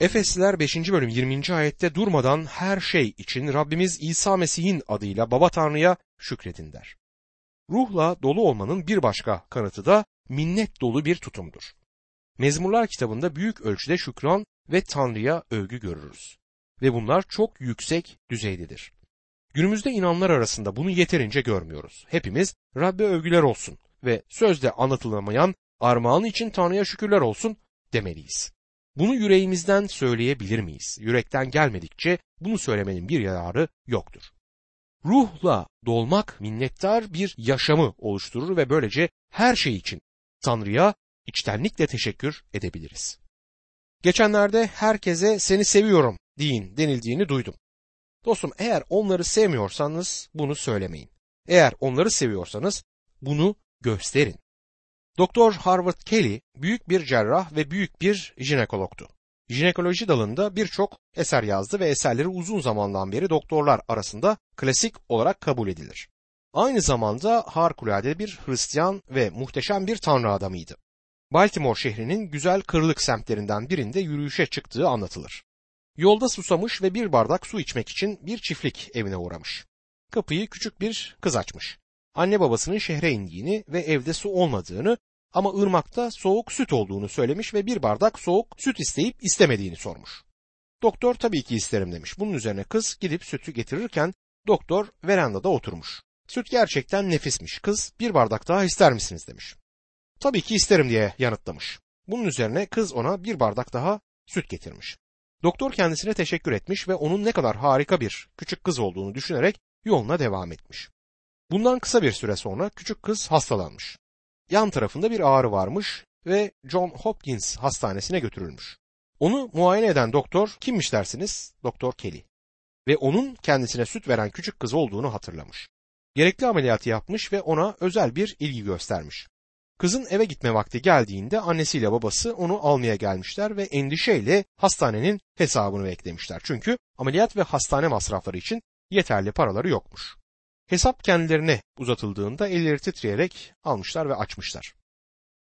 Efesliler 5. bölüm 20. ayette durmadan her şey için Rabbimiz İsa Mesih'in adıyla Baba Tanrı'ya şükredin der. Ruhla dolu olmanın bir başka kanıtı da minnet dolu bir tutumdur. Mezmurlar kitabında büyük ölçüde şükran ve Tanrı'ya övgü görürüz. Ve bunlar çok yüksek düzeydedir. Günümüzde inanlar arasında bunu yeterince görmüyoruz. Hepimiz Rabbe övgüler olsun ve sözde anlatılamayan armağan için Tanrı'ya şükürler olsun demeliyiz. Bunu yüreğimizden söyleyebilir miyiz? Yürekten gelmedikçe bunu söylemenin bir yararı yoktur. Ruhla dolmak minnettar bir yaşamı oluşturur ve böylece her şey için Tanrı'ya içtenlikle teşekkür edebiliriz. Geçenlerde herkese seni seviyorum deyin denildiğini duydum. Dostum eğer onları sevmiyorsanız bunu söylemeyin. Eğer onları seviyorsanız bunu gösterin. Doktor Harvard Kelly büyük bir cerrah ve büyük bir jinekologtu. Jinekoloji dalında birçok eser yazdı ve eserleri uzun zamandan beri doktorlar arasında klasik olarak kabul edilir. Aynı zamanda harikulade bir Hristiyan ve muhteşem bir tanrı adamıydı. Baltimore şehrinin güzel kırlık semtlerinden birinde yürüyüşe çıktığı anlatılır. Yolda susamış ve bir bardak su içmek için bir çiftlik evine uğramış. Kapıyı küçük bir kız açmış. Anne babasının şehre indiğini ve evde su olmadığını ama ırmakta soğuk süt olduğunu söylemiş ve bir bardak soğuk süt isteyip istemediğini sormuş. Doktor tabii ki isterim demiş. Bunun üzerine kız gidip sütü getirirken doktor verandada oturmuş. Süt gerçekten nefismiş. Kız bir bardak daha ister misiniz demiş. Tabii ki isterim diye yanıtlamış. Bunun üzerine kız ona bir bardak daha süt getirmiş. Doktor kendisine teşekkür etmiş ve onun ne kadar harika bir küçük kız olduğunu düşünerek yoluna devam etmiş. Bundan kısa bir süre sonra küçük kız hastalanmış. Yan tarafında bir ağrı varmış ve John Hopkins hastanesine götürülmüş. Onu muayene eden doktor kimmiş dersiniz? Doktor Kelly. Ve onun kendisine süt veren küçük kız olduğunu hatırlamış. Gerekli ameliyatı yapmış ve ona özel bir ilgi göstermiş. Kızın eve gitme vakti geldiğinde annesiyle babası onu almaya gelmişler ve endişeyle hastanenin hesabını beklemişler. Çünkü ameliyat ve hastane masrafları için yeterli paraları yokmuş. Hesap kendilerine uzatıldığında elleri titreyerek almışlar ve açmışlar.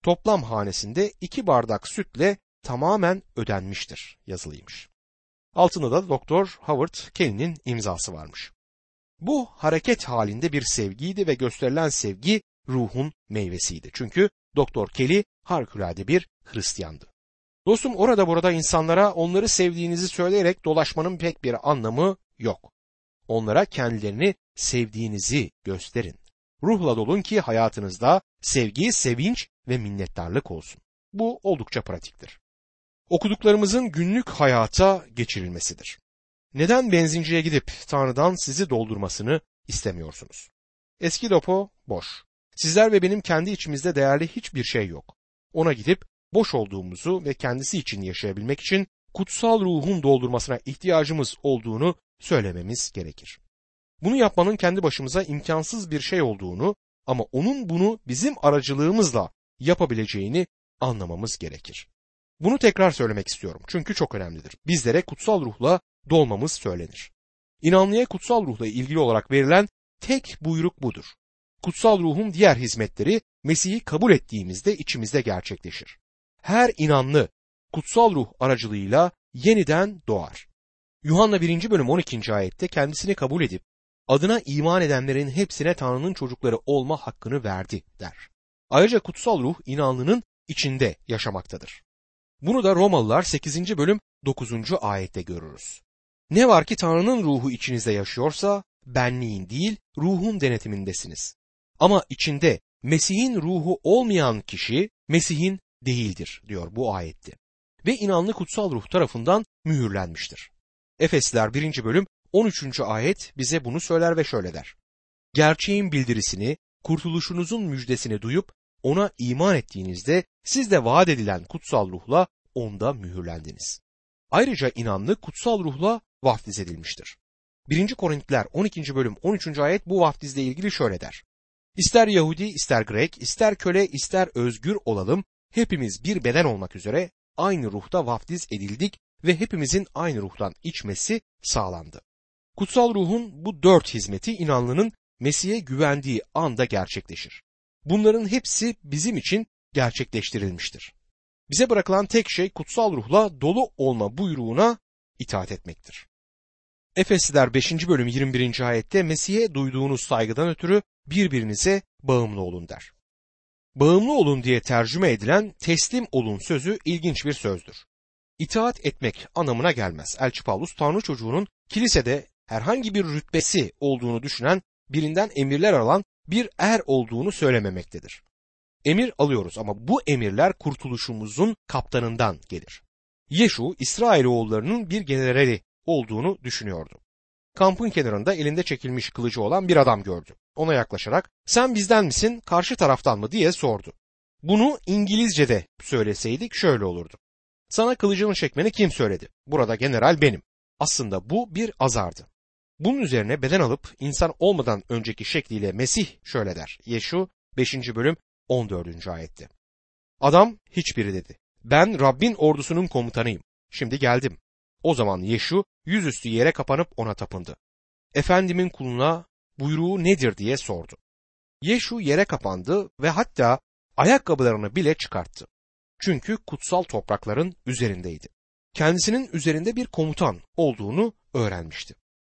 Toplam hanesinde iki bardak sütle tamamen ödenmiştir yazılıymış. Altında da Doktor Howard Kelly'nin imzası varmış. Bu hareket halinde bir sevgiydi ve gösterilen sevgi ruhun meyvesiydi. Çünkü Doktor Kelly harikulade bir Hristiyandı. Dostum orada burada insanlara onları sevdiğinizi söyleyerek dolaşmanın pek bir anlamı yok. Onlara kendilerini sevdiğinizi gösterin. Ruhla dolun ki hayatınızda sevgi, sevinç ve minnettarlık olsun. Bu oldukça pratiktir. Okuduklarımızın günlük hayata geçirilmesidir. Neden benzinciye gidip Tanrı'dan sizi doldurmasını istemiyorsunuz? Eski depo boş. Sizler ve benim kendi içimizde değerli hiçbir şey yok. Ona gidip boş olduğumuzu ve kendisi için yaşayabilmek için kutsal ruhun doldurmasına ihtiyacımız olduğunu söylememiz gerekir. Bunu yapmanın kendi başımıza imkansız bir şey olduğunu ama onun bunu bizim aracılığımızla yapabileceğini anlamamız gerekir. Bunu tekrar söylemek istiyorum çünkü çok önemlidir. Bizlere kutsal ruhla dolmamız söylenir. İnanlıya kutsal ruhla ilgili olarak verilen tek buyruk budur. Kutsal ruhun diğer hizmetleri Mesih'i kabul ettiğimizde içimizde gerçekleşir. Her inanlı kutsal ruh aracılığıyla yeniden doğar. Yuhanna 1. bölüm 12. ayette kendisini kabul edip adına iman edenlerin hepsine Tanrı'nın çocukları olma hakkını verdi der. Ayrıca kutsal ruh inanlının içinde yaşamaktadır. Bunu da Romalılar 8. bölüm 9. ayette görürüz. Ne var ki Tanrı'nın ruhu içinizde yaşıyorsa benliğin değil ruhun denetimindesiniz. Ama içinde Mesih'in ruhu olmayan kişi Mesih'in değildir diyor bu ayette. Ve inanlı kutsal ruh tarafından mühürlenmiştir. Efesler 1. bölüm 13. ayet bize bunu söyler ve şöyle der. Gerçeğin bildirisini, kurtuluşunuzun müjdesini duyup ona iman ettiğinizde siz de vaat edilen kutsal ruhla onda mühürlendiniz. Ayrıca inanlı kutsal ruhla vaftiz edilmiştir. 1. Korintiler 12. bölüm 13. ayet bu vaftizle ilgili şöyle der. İster Yahudi, ister Grek, ister köle, ister özgür olalım, hepimiz bir beden olmak üzere aynı ruhta vaftiz edildik ve hepimizin aynı ruhtan içmesi sağlandı. Kutsal ruhun bu dört hizmeti inanlının Mesih'e güvendiği anda gerçekleşir. Bunların hepsi bizim için gerçekleştirilmiştir. Bize bırakılan tek şey kutsal ruhla dolu olma buyruğuna itaat etmektir. Efesliler 5. bölüm 21. ayette Mesih'e duyduğunuz saygıdan ötürü birbirinize bağımlı olun der. Bağımlı olun diye tercüme edilen teslim olun sözü ilginç bir sözdür. İtaat etmek anlamına gelmez. Elçi Paulus Tanrı çocuğunun kilisede herhangi bir rütbesi olduğunu düşünen birinden emirler alan bir er olduğunu söylememektedir. Emir alıyoruz ama bu emirler kurtuluşumuzun kaptanından gelir. Yeşu İsrailoğullarının bir generali olduğunu düşünüyordu. Kampın kenarında elinde çekilmiş kılıcı olan bir adam gördü. Ona yaklaşarak sen bizden misin karşı taraftan mı diye sordu. Bunu İngilizce'de söyleseydik şöyle olurdu. Sana kılıcını çekmeni kim söyledi? Burada general benim. Aslında bu bir azardı. Bunun üzerine beden alıp insan olmadan önceki şekliyle Mesih şöyle der. Yeşu 5. bölüm 14. ayette. Adam hiçbiri dedi. Ben Rabbin ordusunun komutanıyım. Şimdi geldim. O zaman Yeşu yüzüstü yere kapanıp ona tapındı. Efendimin kuluna buyruğu nedir diye sordu. Yeşu yere kapandı ve hatta ayakkabılarını bile çıkarttı. Çünkü kutsal toprakların üzerindeydi. Kendisinin üzerinde bir komutan olduğunu öğrenmişti.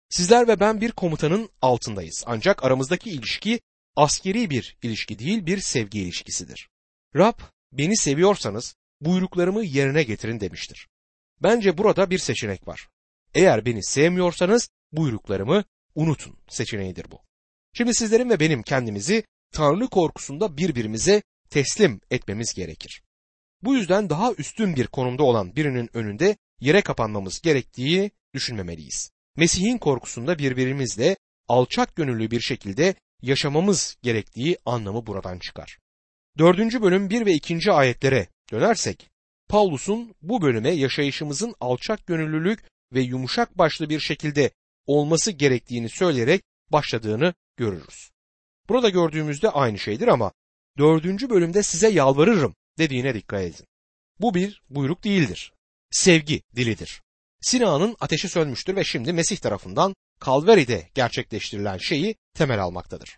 Sizler ve ben bir komutanın altındayız. Ancak aramızdaki ilişki askeri bir ilişki değil bir sevgi ilişkisidir. Rab beni seviyorsanız buyruklarımı yerine getirin demiştir. Bence burada bir seçenek var. Eğer beni sevmiyorsanız buyruklarımı unutun seçeneğidir bu. Şimdi sizlerin ve benim kendimizi Tanrı korkusunda birbirimize teslim etmemiz gerekir. Bu yüzden daha üstün bir konumda olan birinin önünde yere kapanmamız gerektiği düşünmemeliyiz. Mesih'in korkusunda birbirimizle alçak gönüllü bir şekilde yaşamamız gerektiği anlamı buradan çıkar. Dördüncü bölüm 1 ve 2. ayetlere dönersek, Paulus'un bu bölüme yaşayışımızın alçak gönüllülük ve yumuşak başlı bir şekilde olması gerektiğini söyleyerek başladığını görürüz. Burada gördüğümüzde aynı şeydir ama dördüncü bölümde size yalvarırım dediğine dikkat edin. Bu bir buyruk değildir. Sevgi dilidir. Sina'nın ateşi sönmüştür ve şimdi Mesih tarafından Kalveri'de gerçekleştirilen şeyi temel almaktadır.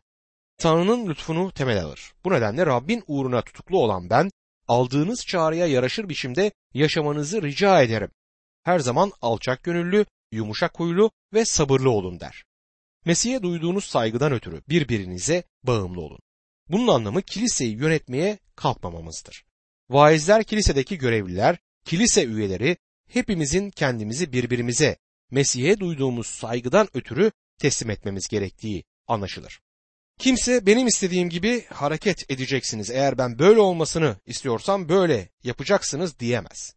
Tanrı'nın lütfunu temel alır. Bu nedenle Rabbin uğruna tutuklu olan ben aldığınız çağrıya yaraşır biçimde yaşamanızı rica ederim. Her zaman alçak gönüllü, yumuşak huylu ve sabırlı olun der. Mesih'e duyduğunuz saygıdan ötürü birbirinize bağımlı olun. Bunun anlamı kiliseyi yönetmeye kalkmamamızdır. Vaizler kilisedeki görevliler, kilise üyeleri hepimizin kendimizi birbirimize Mesih'e duyduğumuz saygıdan ötürü teslim etmemiz gerektiği anlaşılır. Kimse benim istediğim gibi hareket edeceksiniz. Eğer ben böyle olmasını istiyorsam böyle yapacaksınız diyemez.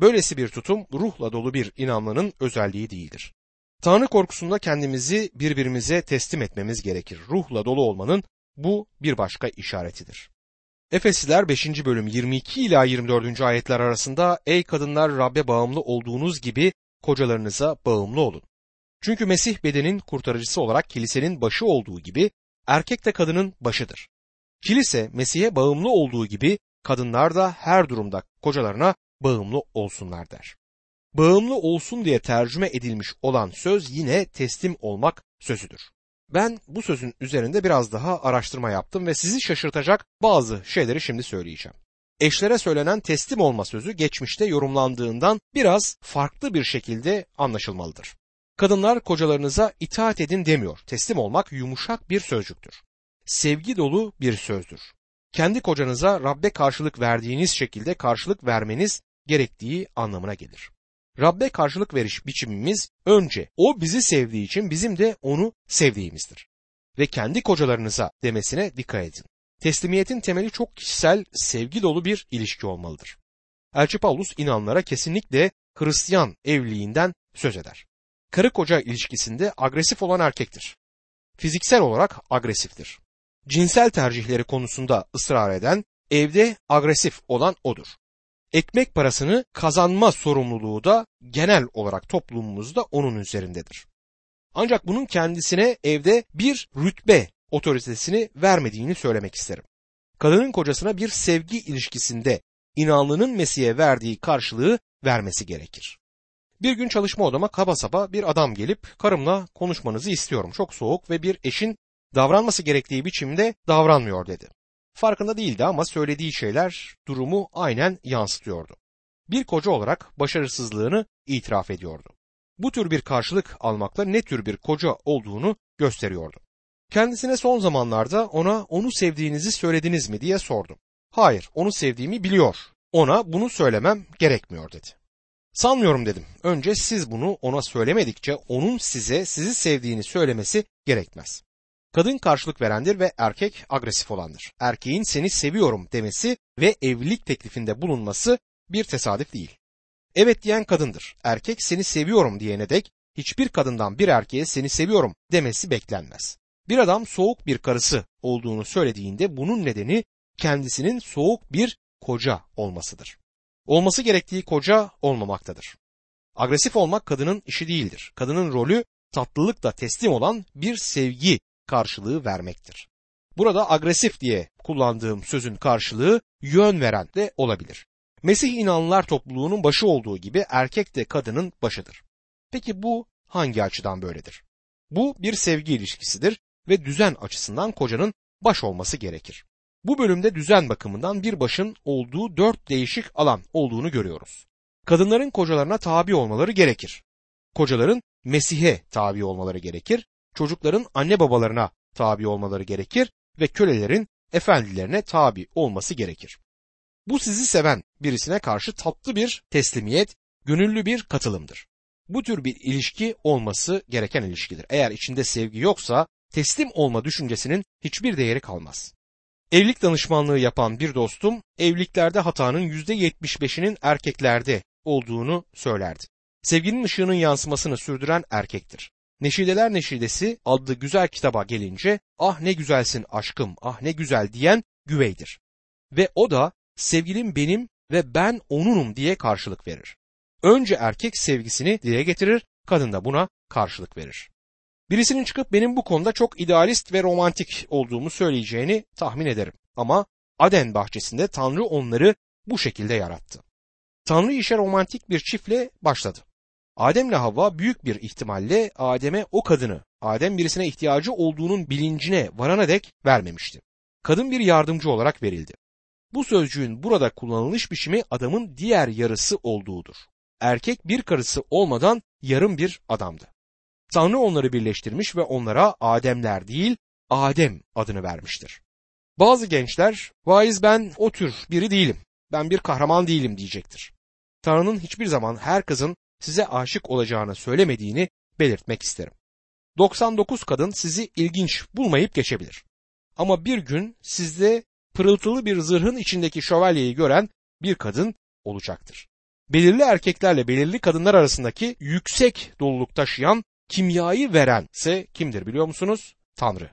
Böylesi bir tutum ruhla dolu bir inanmanın özelliği değildir. Tanrı korkusunda kendimizi birbirimize teslim etmemiz gerekir. Ruhla dolu olmanın bu bir başka işaretidir. Efesliler 5. bölüm 22 ila 24. ayetler arasında ey kadınlar Rabbe bağımlı olduğunuz gibi kocalarınıza bağımlı olun. Çünkü Mesih bedenin kurtarıcısı olarak kilisenin başı olduğu gibi erkek de kadının başıdır. Kilise Mesih'e bağımlı olduğu gibi kadınlar da her durumda kocalarına bağımlı olsunlar der. Bağımlı olsun diye tercüme edilmiş olan söz yine teslim olmak sözüdür. Ben bu sözün üzerinde biraz daha araştırma yaptım ve sizi şaşırtacak bazı şeyleri şimdi söyleyeceğim. Eşlere söylenen teslim olma sözü geçmişte yorumlandığından biraz farklı bir şekilde anlaşılmalıdır. Kadınlar kocalarınıza itaat edin demiyor. Teslim olmak yumuşak bir sözcüktür. Sevgi dolu bir sözdür. Kendi kocanıza Rabbe karşılık verdiğiniz şekilde karşılık vermeniz gerektiği anlamına gelir. Rabbe karşılık veriş biçimimiz önce o bizi sevdiği için bizim de onu sevdiğimizdir. Ve kendi kocalarınıza demesine dikkat edin. Teslimiyetin temeli çok kişisel, sevgi dolu bir ilişki olmalıdır. Elçi Paulus inanlara kesinlikle Hristiyan evliliğinden söz eder. Karı koca ilişkisinde agresif olan erkektir. Fiziksel olarak agresiftir. Cinsel tercihleri konusunda ısrar eden, evde agresif olan odur ekmek parasını kazanma sorumluluğu da genel olarak toplumumuzda onun üzerindedir. Ancak bunun kendisine evde bir rütbe otoritesini vermediğini söylemek isterim. Kadının kocasına bir sevgi ilişkisinde inanlının Mesih'e verdiği karşılığı vermesi gerekir. Bir gün çalışma odama kaba saba bir adam gelip karımla konuşmanızı istiyorum. Çok soğuk ve bir eşin davranması gerektiği biçimde davranmıyor dedi. Farkında değildi ama söylediği şeyler durumu aynen yansıtıyordu. Bir koca olarak başarısızlığını itiraf ediyordu. Bu tür bir karşılık almakla ne tür bir koca olduğunu gösteriyordu. Kendisine son zamanlarda ona onu sevdiğinizi söylediniz mi diye sordum. Hayır, onu sevdiğimi biliyor. Ona bunu söylemem gerekmiyor dedi. Sanmıyorum dedim. Önce siz bunu ona söylemedikçe onun size sizi sevdiğini söylemesi gerekmez. Kadın karşılık verendir ve erkek agresif olandır. Erkeğin seni seviyorum demesi ve evlilik teklifinde bulunması bir tesadüf değil. Evet diyen kadındır. Erkek seni seviyorum diyene dek hiçbir kadından bir erkeğe seni seviyorum demesi beklenmez. Bir adam soğuk bir karısı olduğunu söylediğinde bunun nedeni kendisinin soğuk bir koca olmasıdır. Olması gerektiği koca olmamaktadır. Agresif olmak kadının işi değildir. Kadının rolü tatlılıkla teslim olan bir sevgi karşılığı vermektir. Burada agresif diye kullandığım sözün karşılığı yön veren de olabilir. Mesih inanlılar topluluğunun başı olduğu gibi erkek de kadının başıdır. Peki bu hangi açıdan böyledir? Bu bir sevgi ilişkisidir ve düzen açısından kocanın baş olması gerekir. Bu bölümde düzen bakımından bir başın olduğu dört değişik alan olduğunu görüyoruz. Kadınların kocalarına tabi olmaları gerekir. Kocaların Mesih'e tabi olmaları gerekir. Çocukların anne babalarına tabi olmaları gerekir ve kölelerin efendilerine tabi olması gerekir. Bu sizi seven birisine karşı tatlı bir teslimiyet, gönüllü bir katılımdır. Bu tür bir ilişki olması gereken ilişkidir. Eğer içinde sevgi yoksa teslim olma düşüncesinin hiçbir değeri kalmaz. Evlilik danışmanlığı yapan bir dostum evliliklerde hatanın %75'inin erkeklerde olduğunu söylerdi. Sevginin ışığının yansımasını sürdüren erkektir. Neşideler Neşidesi adlı güzel kitaba gelince ah ne güzelsin aşkım ah ne güzel diyen güveydir. Ve o da sevgilim benim ve ben onunum diye karşılık verir. Önce erkek sevgisini dile getirir, kadın da buna karşılık verir. Birisinin çıkıp benim bu konuda çok idealist ve romantik olduğumu söyleyeceğini tahmin ederim. Ama Aden bahçesinde Tanrı onları bu şekilde yarattı. Tanrı işe romantik bir çiftle başladı. Adem'le Havva büyük bir ihtimalle Adem'e o kadını, Adem birisine ihtiyacı olduğunun bilincine varana dek vermemişti. Kadın bir yardımcı olarak verildi. Bu sözcüğün burada kullanılış biçimi adamın diğer yarısı olduğudur. Erkek bir karısı olmadan yarım bir adamdı. Tanrı onları birleştirmiş ve onlara Ademler değil Adem adını vermiştir. Bazı gençler vaiz ben o tür biri değilim, ben bir kahraman değilim diyecektir. Tanrı'nın hiçbir zaman her kızın size aşık olacağını söylemediğini belirtmek isterim. 99 kadın sizi ilginç bulmayıp geçebilir. Ama bir gün sizde pırıltılı bir zırhın içindeki şövalyeyi gören bir kadın olacaktır. Belirli erkeklerle belirli kadınlar arasındaki yüksek doluluk taşıyan kimyayı veren ise kimdir biliyor musunuz? Tanrı.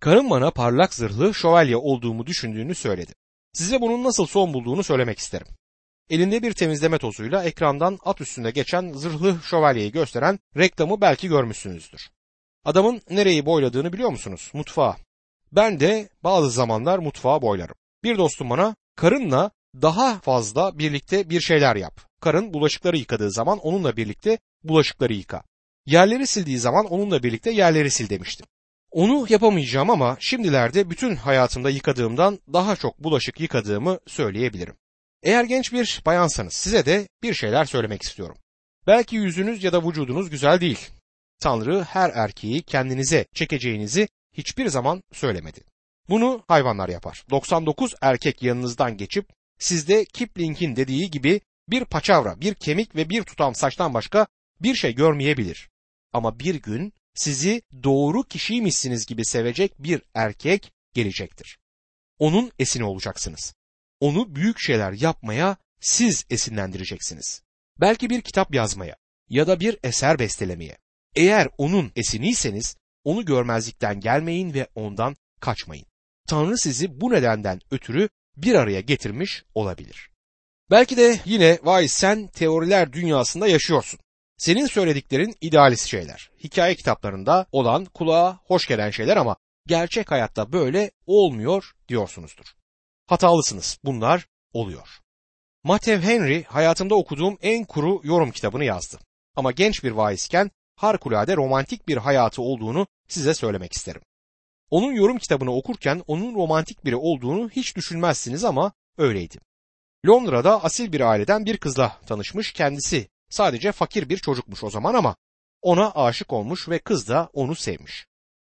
Karım bana parlak zırhlı şövalye olduğumu düşündüğünü söyledi. Size bunun nasıl son bulduğunu söylemek isterim. Elinde bir temizleme tozuyla ekrandan at üstünde geçen zırhlı şövalyeyi gösteren reklamı belki görmüşsünüzdür. Adamın nereyi boyladığını biliyor musunuz? Mutfağa. Ben de bazı zamanlar mutfağa boylarım. Bir dostum bana karınla daha fazla birlikte bir şeyler yap. Karın bulaşıkları yıkadığı zaman onunla birlikte bulaşıkları yıka. Yerleri sildiği zaman onunla birlikte yerleri sil demiştim. Onu yapamayacağım ama şimdilerde bütün hayatımda yıkadığımdan daha çok bulaşık yıkadığımı söyleyebilirim. Eğer genç bir bayansanız size de bir şeyler söylemek istiyorum. Belki yüzünüz ya da vücudunuz güzel değil. Tanrı her erkeği kendinize çekeceğinizi hiçbir zaman söylemedi. Bunu hayvanlar yapar. 99 erkek yanınızdan geçip sizde Kipling'in dediği gibi bir paçavra, bir kemik ve bir tutam saçtan başka bir şey görmeyebilir. Ama bir gün sizi doğru kişiymişsiniz gibi sevecek bir erkek gelecektir. Onun esini olacaksınız. Onu büyük şeyler yapmaya siz esinlendireceksiniz. Belki bir kitap yazmaya ya da bir eser bestelemeye. Eğer onun esiniyseniz onu görmezlikten gelmeyin ve ondan kaçmayın. Tanrı sizi bu nedenden ötürü bir araya getirmiş olabilir. Belki de yine vay sen teoriler dünyasında yaşıyorsun. Senin söylediklerin idealist şeyler. Hikaye kitaplarında olan kulağa hoş gelen şeyler ama gerçek hayatta böyle olmuyor diyorsunuzdur. Hatalısınız. Bunlar oluyor. Matthew Henry hayatımda okuduğum en kuru yorum kitabını yazdı. Ama genç bir vaizken harikulade romantik bir hayatı olduğunu size söylemek isterim. Onun yorum kitabını okurken onun romantik biri olduğunu hiç düşünmezsiniz ama öyleydi. Londra'da asil bir aileden bir kızla tanışmış kendisi sadece fakir bir çocukmuş o zaman ama ona aşık olmuş ve kız da onu sevmiş.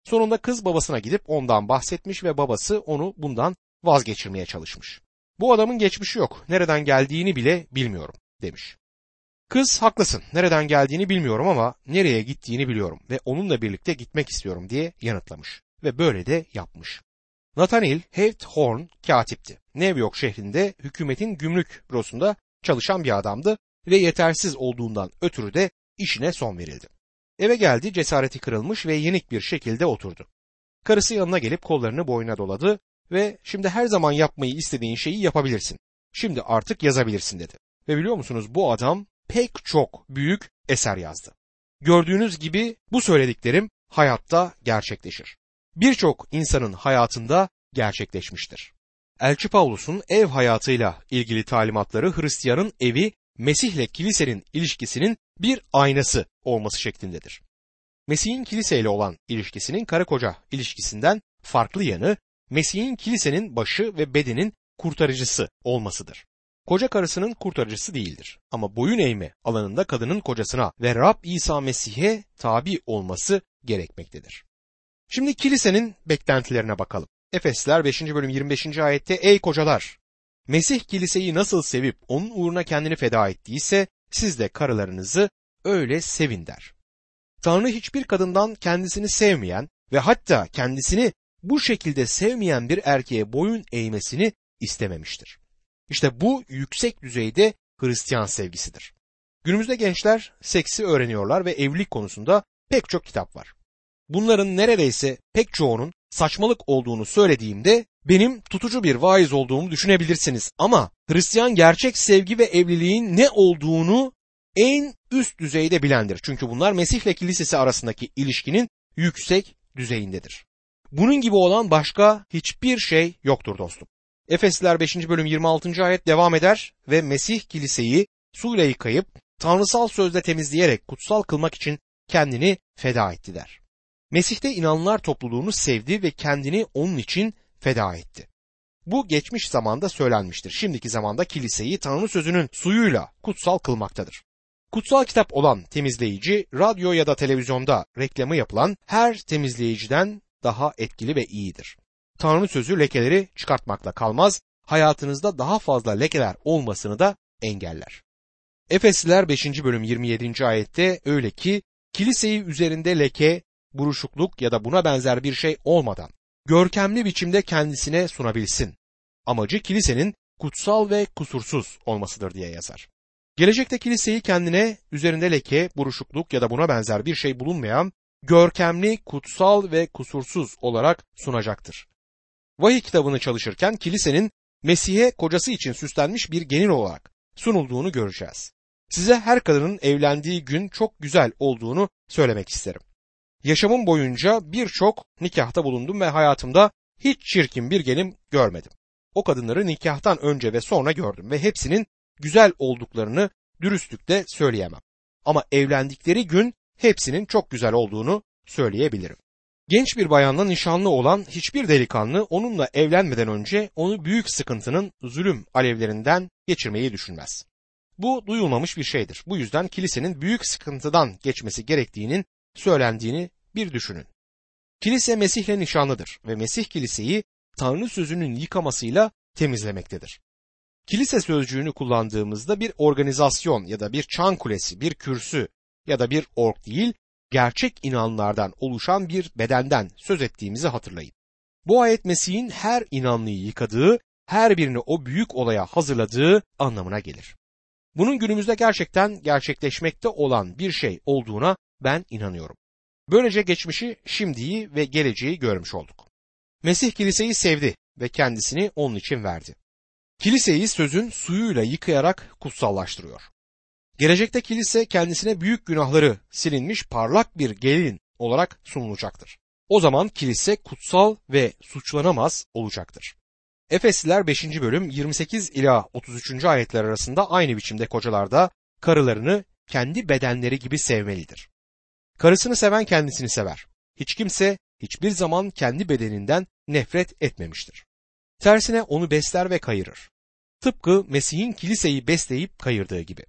Sonunda kız babasına gidip ondan bahsetmiş ve babası onu bundan vazgeçirmeye çalışmış. Bu adamın geçmişi yok, nereden geldiğini bile bilmiyorum demiş. Kız haklısın, nereden geldiğini bilmiyorum ama nereye gittiğini biliyorum ve onunla birlikte gitmek istiyorum diye yanıtlamış ve böyle de yapmış. Nathaniel Hawthorne katipti. New York şehrinde hükümetin gümrük bürosunda çalışan bir adamdı ve yetersiz olduğundan ötürü de işine son verildi. Eve geldi cesareti kırılmış ve yenik bir şekilde oturdu. Karısı yanına gelip kollarını boyuna doladı ve şimdi her zaman yapmayı istediğin şeyi yapabilirsin. Şimdi artık yazabilirsin dedi. Ve biliyor musunuz bu adam pek çok büyük eser yazdı. Gördüğünüz gibi bu söylediklerim hayatta gerçekleşir. Birçok insanın hayatında gerçekleşmiştir. Elçi Pavlus'un ev hayatıyla ilgili talimatları Hristiyanın evi Mesih'le kilisenin ilişkisinin bir aynası olması şeklindedir. Mesih'in kiliseyle olan ilişkisinin karı koca ilişkisinden farklı yanı Mesih'in kilisenin başı ve bedenin kurtarıcısı olmasıdır. Koca karısının kurtarıcısı değildir ama boyun eğme alanında kadının kocasına ve Rab İsa Mesih'e tabi olması gerekmektedir. Şimdi kilisenin beklentilerine bakalım. Efesler 5. bölüm 25. ayette Ey kocalar! Mesih kiliseyi nasıl sevip onun uğruna kendini feda ettiyse siz de karılarınızı öyle sevin der. Tanrı hiçbir kadından kendisini sevmeyen ve hatta kendisini bu şekilde sevmeyen bir erkeğe boyun eğmesini istememiştir. İşte bu yüksek düzeyde Hristiyan sevgisidir. Günümüzde gençler seksi öğreniyorlar ve evlilik konusunda pek çok kitap var. Bunların neredeyse pek çoğunun saçmalık olduğunu söylediğimde benim tutucu bir vaiz olduğumu düşünebilirsiniz ama Hristiyan gerçek sevgi ve evliliğin ne olduğunu en üst düzeyde bilendir. Çünkü bunlar Mesih ile kilisesi arasındaki ilişkinin yüksek düzeyindedir. Bunun gibi olan başka hiçbir şey yoktur dostum. Efesliler 5. bölüm 26. ayet devam eder ve Mesih kiliseyi suyla yıkayıp tanrısal sözle temizleyerek kutsal kılmak için kendini feda etti der. Mesih'te inananlar topluluğunu sevdi ve kendini onun için feda etti. Bu geçmiş zamanda söylenmiştir. Şimdiki zamanda kiliseyi Tanrı sözünün suyuyla kutsal kılmaktadır. Kutsal kitap olan temizleyici radyo ya da televizyonda reklamı yapılan her temizleyiciden daha etkili ve iyidir. Tanrı sözü lekeleri çıkartmakla kalmaz, hayatınızda daha fazla lekeler olmasını da engeller. Efesliler 5. bölüm 27. ayette öyle ki kiliseyi üzerinde leke, buruşukluk ya da buna benzer bir şey olmadan görkemli biçimde kendisine sunabilsin. Amacı kilisenin kutsal ve kusursuz olmasıdır diye yazar. Gelecekte kiliseyi kendine üzerinde leke, buruşukluk ya da buna benzer bir şey bulunmayan görkemli, kutsal ve kusursuz olarak sunacaktır. Vahiy kitabını çalışırken kilisenin Mesih'e kocası için süslenmiş bir gelin olarak sunulduğunu göreceğiz. Size her kadının evlendiği gün çok güzel olduğunu söylemek isterim. Yaşamım boyunca birçok nikahta bulundum ve hayatımda hiç çirkin bir gelin görmedim. O kadınları nikahtan önce ve sonra gördüm ve hepsinin güzel olduklarını dürüstlükle söyleyemem. Ama evlendikleri gün hepsinin çok güzel olduğunu söyleyebilirim. Genç bir bayanla nişanlı olan hiçbir delikanlı onunla evlenmeden önce onu büyük sıkıntının zulüm alevlerinden geçirmeyi düşünmez. Bu duyulmamış bir şeydir. Bu yüzden kilisenin büyük sıkıntıdan geçmesi gerektiğinin söylendiğini bir düşünün. Kilise Mesih'le nişanlıdır ve Mesih kiliseyi Tanrı sözünün yıkamasıyla temizlemektedir. Kilise sözcüğünü kullandığımızda bir organizasyon ya da bir çan kulesi, bir kürsü ya da bir ork değil, gerçek inanlardan oluşan bir bedenden söz ettiğimizi hatırlayın. Bu ayet Mesih'in her inanlıyı yıkadığı, her birini o büyük olaya hazırladığı anlamına gelir. Bunun günümüzde gerçekten gerçekleşmekte olan bir şey olduğuna ben inanıyorum. Böylece geçmişi, şimdiyi ve geleceği görmüş olduk. Mesih kiliseyi sevdi ve kendisini onun için verdi. Kiliseyi sözün suyuyla yıkayarak kutsallaştırıyor. Gelecekte kilise kendisine büyük günahları silinmiş parlak bir gelin olarak sunulacaktır. O zaman kilise kutsal ve suçlanamaz olacaktır. Efesliler 5. bölüm 28 ila 33. ayetler arasında aynı biçimde kocalar da karılarını kendi bedenleri gibi sevmelidir. Karısını seven kendisini sever. Hiç kimse hiçbir zaman kendi bedeninden nefret etmemiştir. Tersine onu besler ve kayırır. Tıpkı Mesih'in kiliseyi besleyip kayırdığı gibi.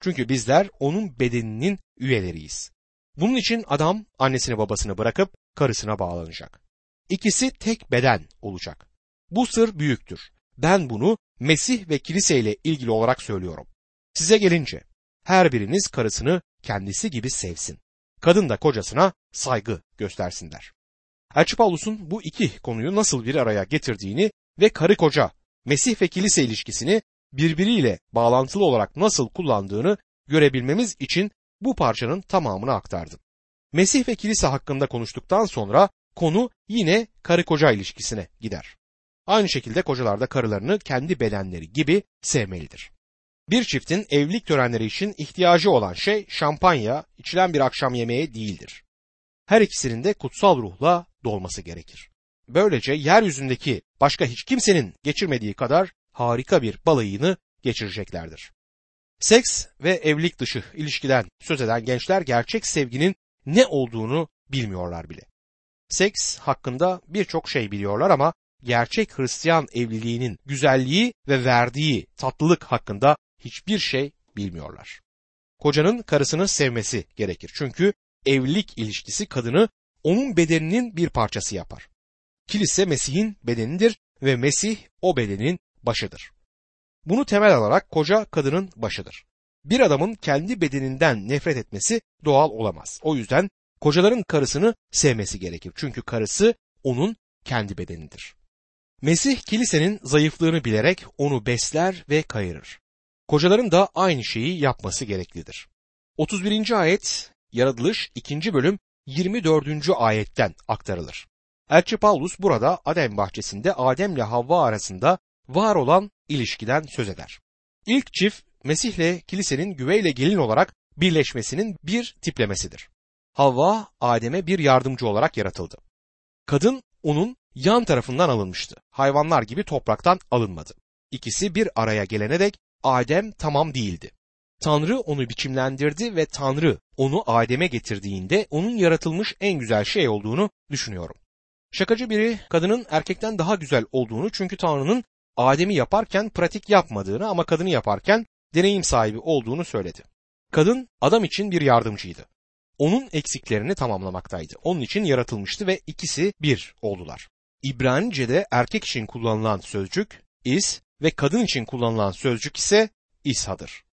Çünkü bizler onun bedeninin üyeleriyiz. Bunun için adam annesini babasını bırakıp karısına bağlanacak. İkisi tek beden olacak. Bu sır büyüktür. Ben bunu Mesih ve kiliseyle ilgili olarak söylüyorum. Size gelince her biriniz karısını kendisi gibi sevsin. Kadın da kocasına saygı göstersinler. Elçi Paulus'un bu iki konuyu nasıl bir araya getirdiğini ve karı koca, Mesih ve kilise ilişkisini birbiriyle bağlantılı olarak nasıl kullandığını görebilmemiz için bu parçanın tamamını aktardım. Mesih ve kilise hakkında konuştuktan sonra konu yine karı koca ilişkisine gider. Aynı şekilde kocalar da karılarını kendi bedenleri gibi sevmelidir. Bir çiftin evlilik törenleri için ihtiyacı olan şey şampanya, içilen bir akşam yemeği değildir. Her ikisinin de kutsal ruhla dolması gerekir. Böylece yeryüzündeki başka hiç kimsenin geçirmediği kadar harika bir balayını geçireceklerdir. Seks ve evlilik dışı ilişkiden söz eden gençler gerçek sevginin ne olduğunu bilmiyorlar bile. Seks hakkında birçok şey biliyorlar ama gerçek Hristiyan evliliğinin güzelliği ve verdiği tatlılık hakkında hiçbir şey bilmiyorlar. Kocanın karısını sevmesi gerekir. Çünkü evlilik ilişkisi kadını onun bedeninin bir parçası yapar. Kilise Mesih'in bedenidir ve Mesih o bedenin başıdır. Bunu temel alarak koca kadının başıdır. Bir adamın kendi bedeninden nefret etmesi doğal olamaz. O yüzden kocaların karısını sevmesi gerekir. Çünkü karısı onun kendi bedenidir. Mesih kilisenin zayıflığını bilerek onu besler ve kayırır. Kocaların da aynı şeyi yapması gereklidir. 31. ayet Yaratılış 2. bölüm 24. ayetten aktarılır. Elçi Paulus burada Adem bahçesinde Adem ile Havva arasında var olan ilişkiden söz eder. İlk çift Mesih'le kilisenin güveyle gelin olarak birleşmesinin bir tiplemesidir. Havva Adem'e bir yardımcı olarak yaratıldı. Kadın onun yan tarafından alınmıştı. Hayvanlar gibi topraktan alınmadı. İkisi bir araya gelene dek Adem tamam değildi. Tanrı onu biçimlendirdi ve Tanrı onu Adem'e getirdiğinde onun yaratılmış en güzel şey olduğunu düşünüyorum. Şakacı biri kadının erkekten daha güzel olduğunu çünkü Tanrı'nın Adem'i yaparken pratik yapmadığını ama kadını yaparken deneyim sahibi olduğunu söyledi. Kadın adam için bir yardımcıydı. Onun eksiklerini tamamlamaktaydı. Onun için yaratılmıştı ve ikisi bir oldular. İbranice'de erkek için kullanılan sözcük is ve kadın için kullanılan sözcük ise ishadır.